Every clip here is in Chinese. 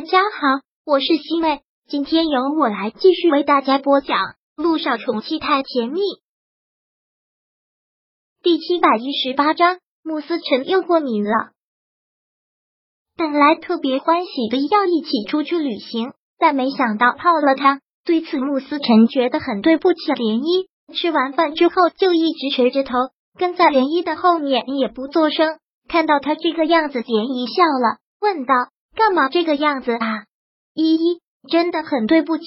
大家好，我是西妹，今天由我来继续为大家播讲《路上宠妻太甜蜜》第七百一十八章。慕思辰又过敏了。本来特别欢喜的要一起出去旅行，但没想到泡了汤。对此，慕思辰觉得很对不起涟漪。吃完饭之后，就一直垂着头跟在涟漪的后面，也不作声。看到他这个样子，涟漪笑了，问道。干嘛这个样子啊？依依，真的很对不起。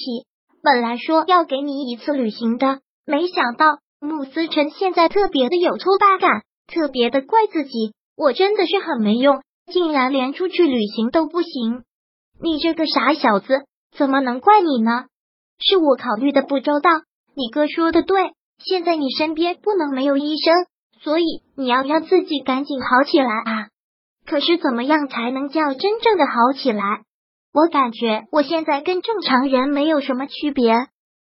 本来说要给你一次旅行的，没想到穆思辰现在特别的有挫败感，特别的怪自己。我真的是很没用，竟然连出去旅行都不行。你这个傻小子，怎么能怪你呢？是我考虑的不周到。你哥说的对，现在你身边不能没有医生，所以你要让自己赶紧好起来啊。可是怎么样才能叫真正的好起来？我感觉我现在跟正常人没有什么区别。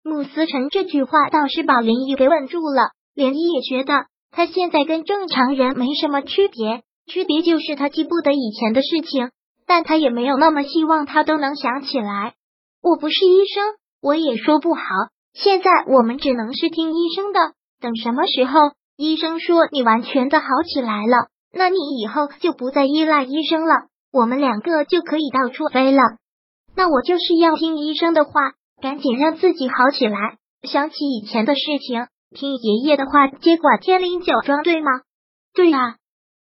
穆思成这句话倒是把涟漪给稳住了，涟漪也觉得他现在跟正常人没什么区别，区别就是他记不得以前的事情，但他也没有那么希望他都能想起来。我不是医生，我也说不好。现在我们只能是听医生的，等什么时候医生说你完全的好起来了。那你以后就不再依赖医生了，我们两个就可以到处飞了。那我就是要听医生的话，赶紧让自己好起来。想起以前的事情，听爷爷的话，接管天灵酒庄，对吗？对啊。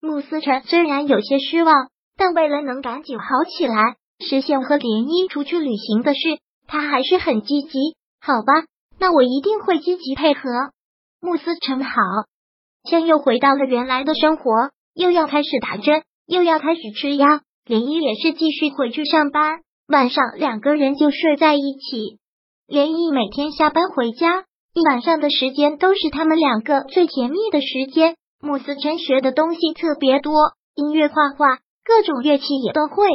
穆思辰虽然有些失望，但为了能赶紧好起来，实现和莲漪出去旅行的事，他还是很积极。好吧，那我一定会积极配合。穆思辰好，像又回到了原来的生活。又要开始打针，又要开始吃药。连漪也是继续回去上班，晚上两个人就睡在一起。连漪每天下班回家，一晚上的时间都是他们两个最甜蜜的时间。穆思辰学的东西特别多，音乐、画画，各种乐器也都会。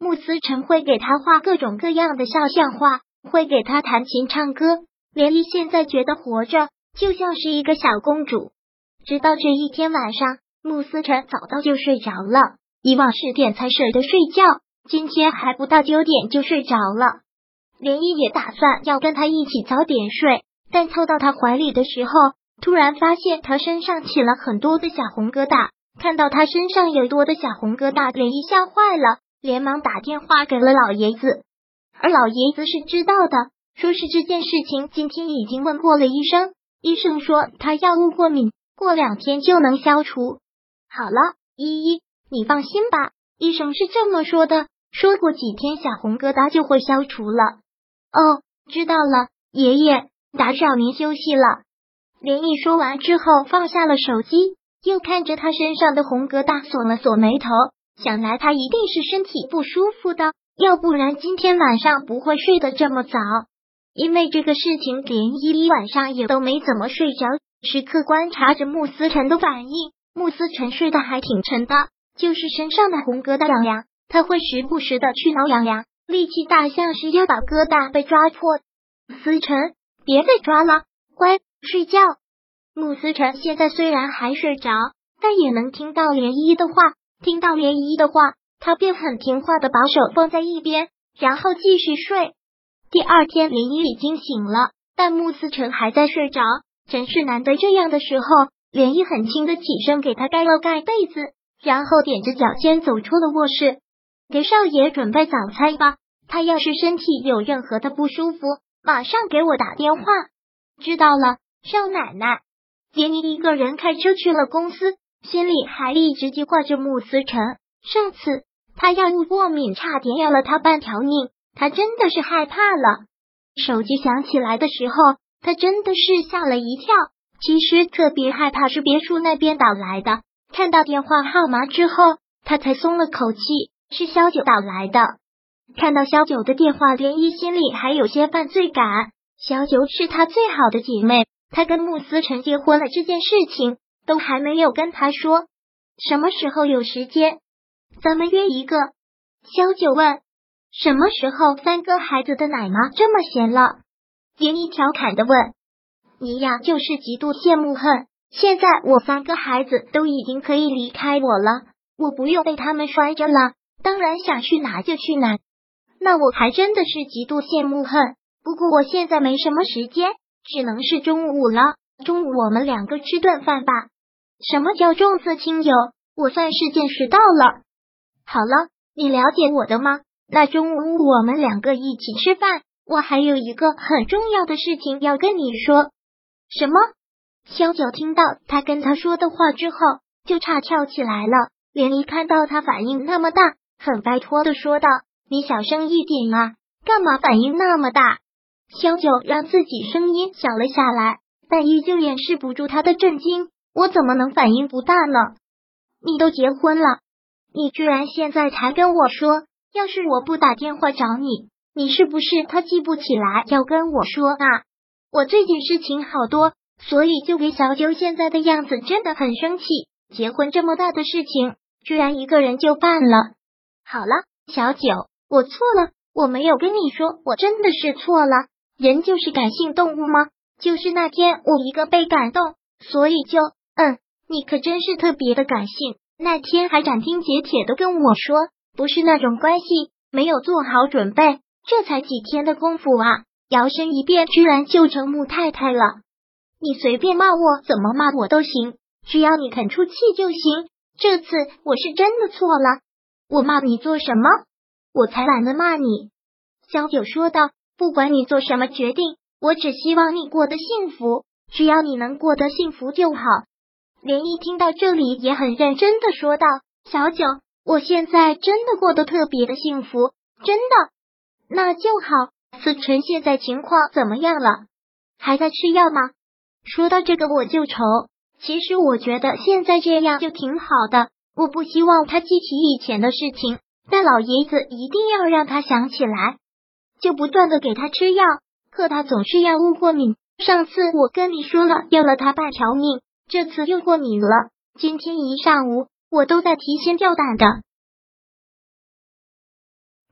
穆思辰会给他画各种各样的肖像画，会给他弹琴、唱歌。连漪现在觉得活着就像是一个小公主。直到这一天晚上。穆思辰早早就睡着了，以往十点才舍得睡觉，今天还不到九点就睡着了。连依也打算要跟他一起早点睡，但凑到他怀里的时候，突然发现他身上起了很多的小红疙瘩。看到他身上有多的小红疙瘩，连依吓坏了，连忙打电话给了老爷子。而老爷子是知道的，说是这件事情今天已经问过了医生，医生说他药物过敏，过两天就能消除。好了，依依，你放心吧，医生是这么说的，说过几天小红疙瘩就会消除了。哦，知道了，爷爷，打扰您休息了。连毅说完之后放下了手机，又看着他身上的红疙瘩，锁了锁眉头，想来他一定是身体不舒服的，要不然今天晚上不会睡得这么早。因为这个事情，连依依晚上也都没怎么睡着，时刻观察着穆思辰的反应。穆思辰睡得还挺沉的，就是身上的红疙瘩痒痒，他会时不时的去挠痒痒，力气大，像是要把疙瘩被抓破。思辰，别被抓了，乖，睡觉。穆思辰现在虽然还睡着，但也能听到涟漪的话，听到涟漪的话，他便很听话的把手放在一边，然后继续睡。第二天，涟漪已经醒了，但穆思辰还在睡着，真是难得这样的时候。连漪很轻的起身给他盖了盖被子，然后踮着脚尖走出了卧室，给少爷准备早餐吧。他要是身体有任何的不舒服，马上给我打电话。知道了，少奶奶。杰尼一个人开车去了公司，心里还一直记挂着穆思成。上次他药物过敏，差点要了他半条命，他真的是害怕了。手机响起来的时候，他真的是吓了一跳。其实特别害怕是别墅那边打来的，看到电话号码之后，他才松了口气，是萧九打来的。看到萧九的电话，涟漪心里还有些犯罪感。萧九是他最好的姐妹，他跟穆思成结婚了这件事情都还没有跟他说。什么时候有时间，咱们约一个？萧九问。什么时候三个孩子的奶妈这么闲了？涟漪调侃的问。你呀，就是极度羡慕恨。现在我三个孩子都已经可以离开我了，我不用被他们拴着了，当然想去哪就去哪。那我还真的是极度羡慕恨。不过我现在没什么时间，只能是中午了。中午我们两个吃顿饭吧。什么叫重色轻友？我算是见识到了。好了，你了解我的吗？那中午我们两个一起吃饭。我还有一个很重要的事情要跟你说。什么？萧九听到他跟他说的话之后，就差跳起来了。连一看到他反应那么大，很拜托的说道：“你小声一点啊，干嘛反应那么大？”萧九让自己声音小了下来，但依旧掩饰不住他的震惊。我怎么能反应不大呢？你都结婚了，你居然现在才跟我说？要是我不打电话找你，你是不是他记不起来要跟我说啊？我最近事情好多，所以就给小九现在的样子真的很生气。结婚这么大的事情，居然一个人就办了。好了，小九，我错了，我没有跟你说，我真的是错了。人就是感性动物吗？就是那天我一个被感动，所以就。嗯，你可真是特别的感性。那天还斩钉截铁的跟我说，不是那种关系，没有做好准备。这才几天的功夫啊，摇身一变，居然就成穆太太了。你随便骂我，怎么骂我都行，只要你肯出气就行。这次我是真的错了，我骂你做什么？我才懒得骂你。小九说道：“不管你做什么决定，我只希望你过得幸福，只要你能过得幸福就好。”连一听到这里也很认真的说道：“小九，我现在真的过得特别的幸福，真的，那就好。子晨现在情况怎么样了？还在吃药吗？说到这个我就愁。其实我觉得现在这样就挺好的。我不希望他记起以前的事情，但老爷子一定要让他想起来，就不断的给他吃药。可他总是药物过敏。上次我跟你说了，要了他半条命。”这次又过敏了，今天一上午我都在提心吊胆的。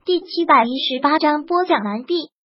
第七百一十八章播讲完毕。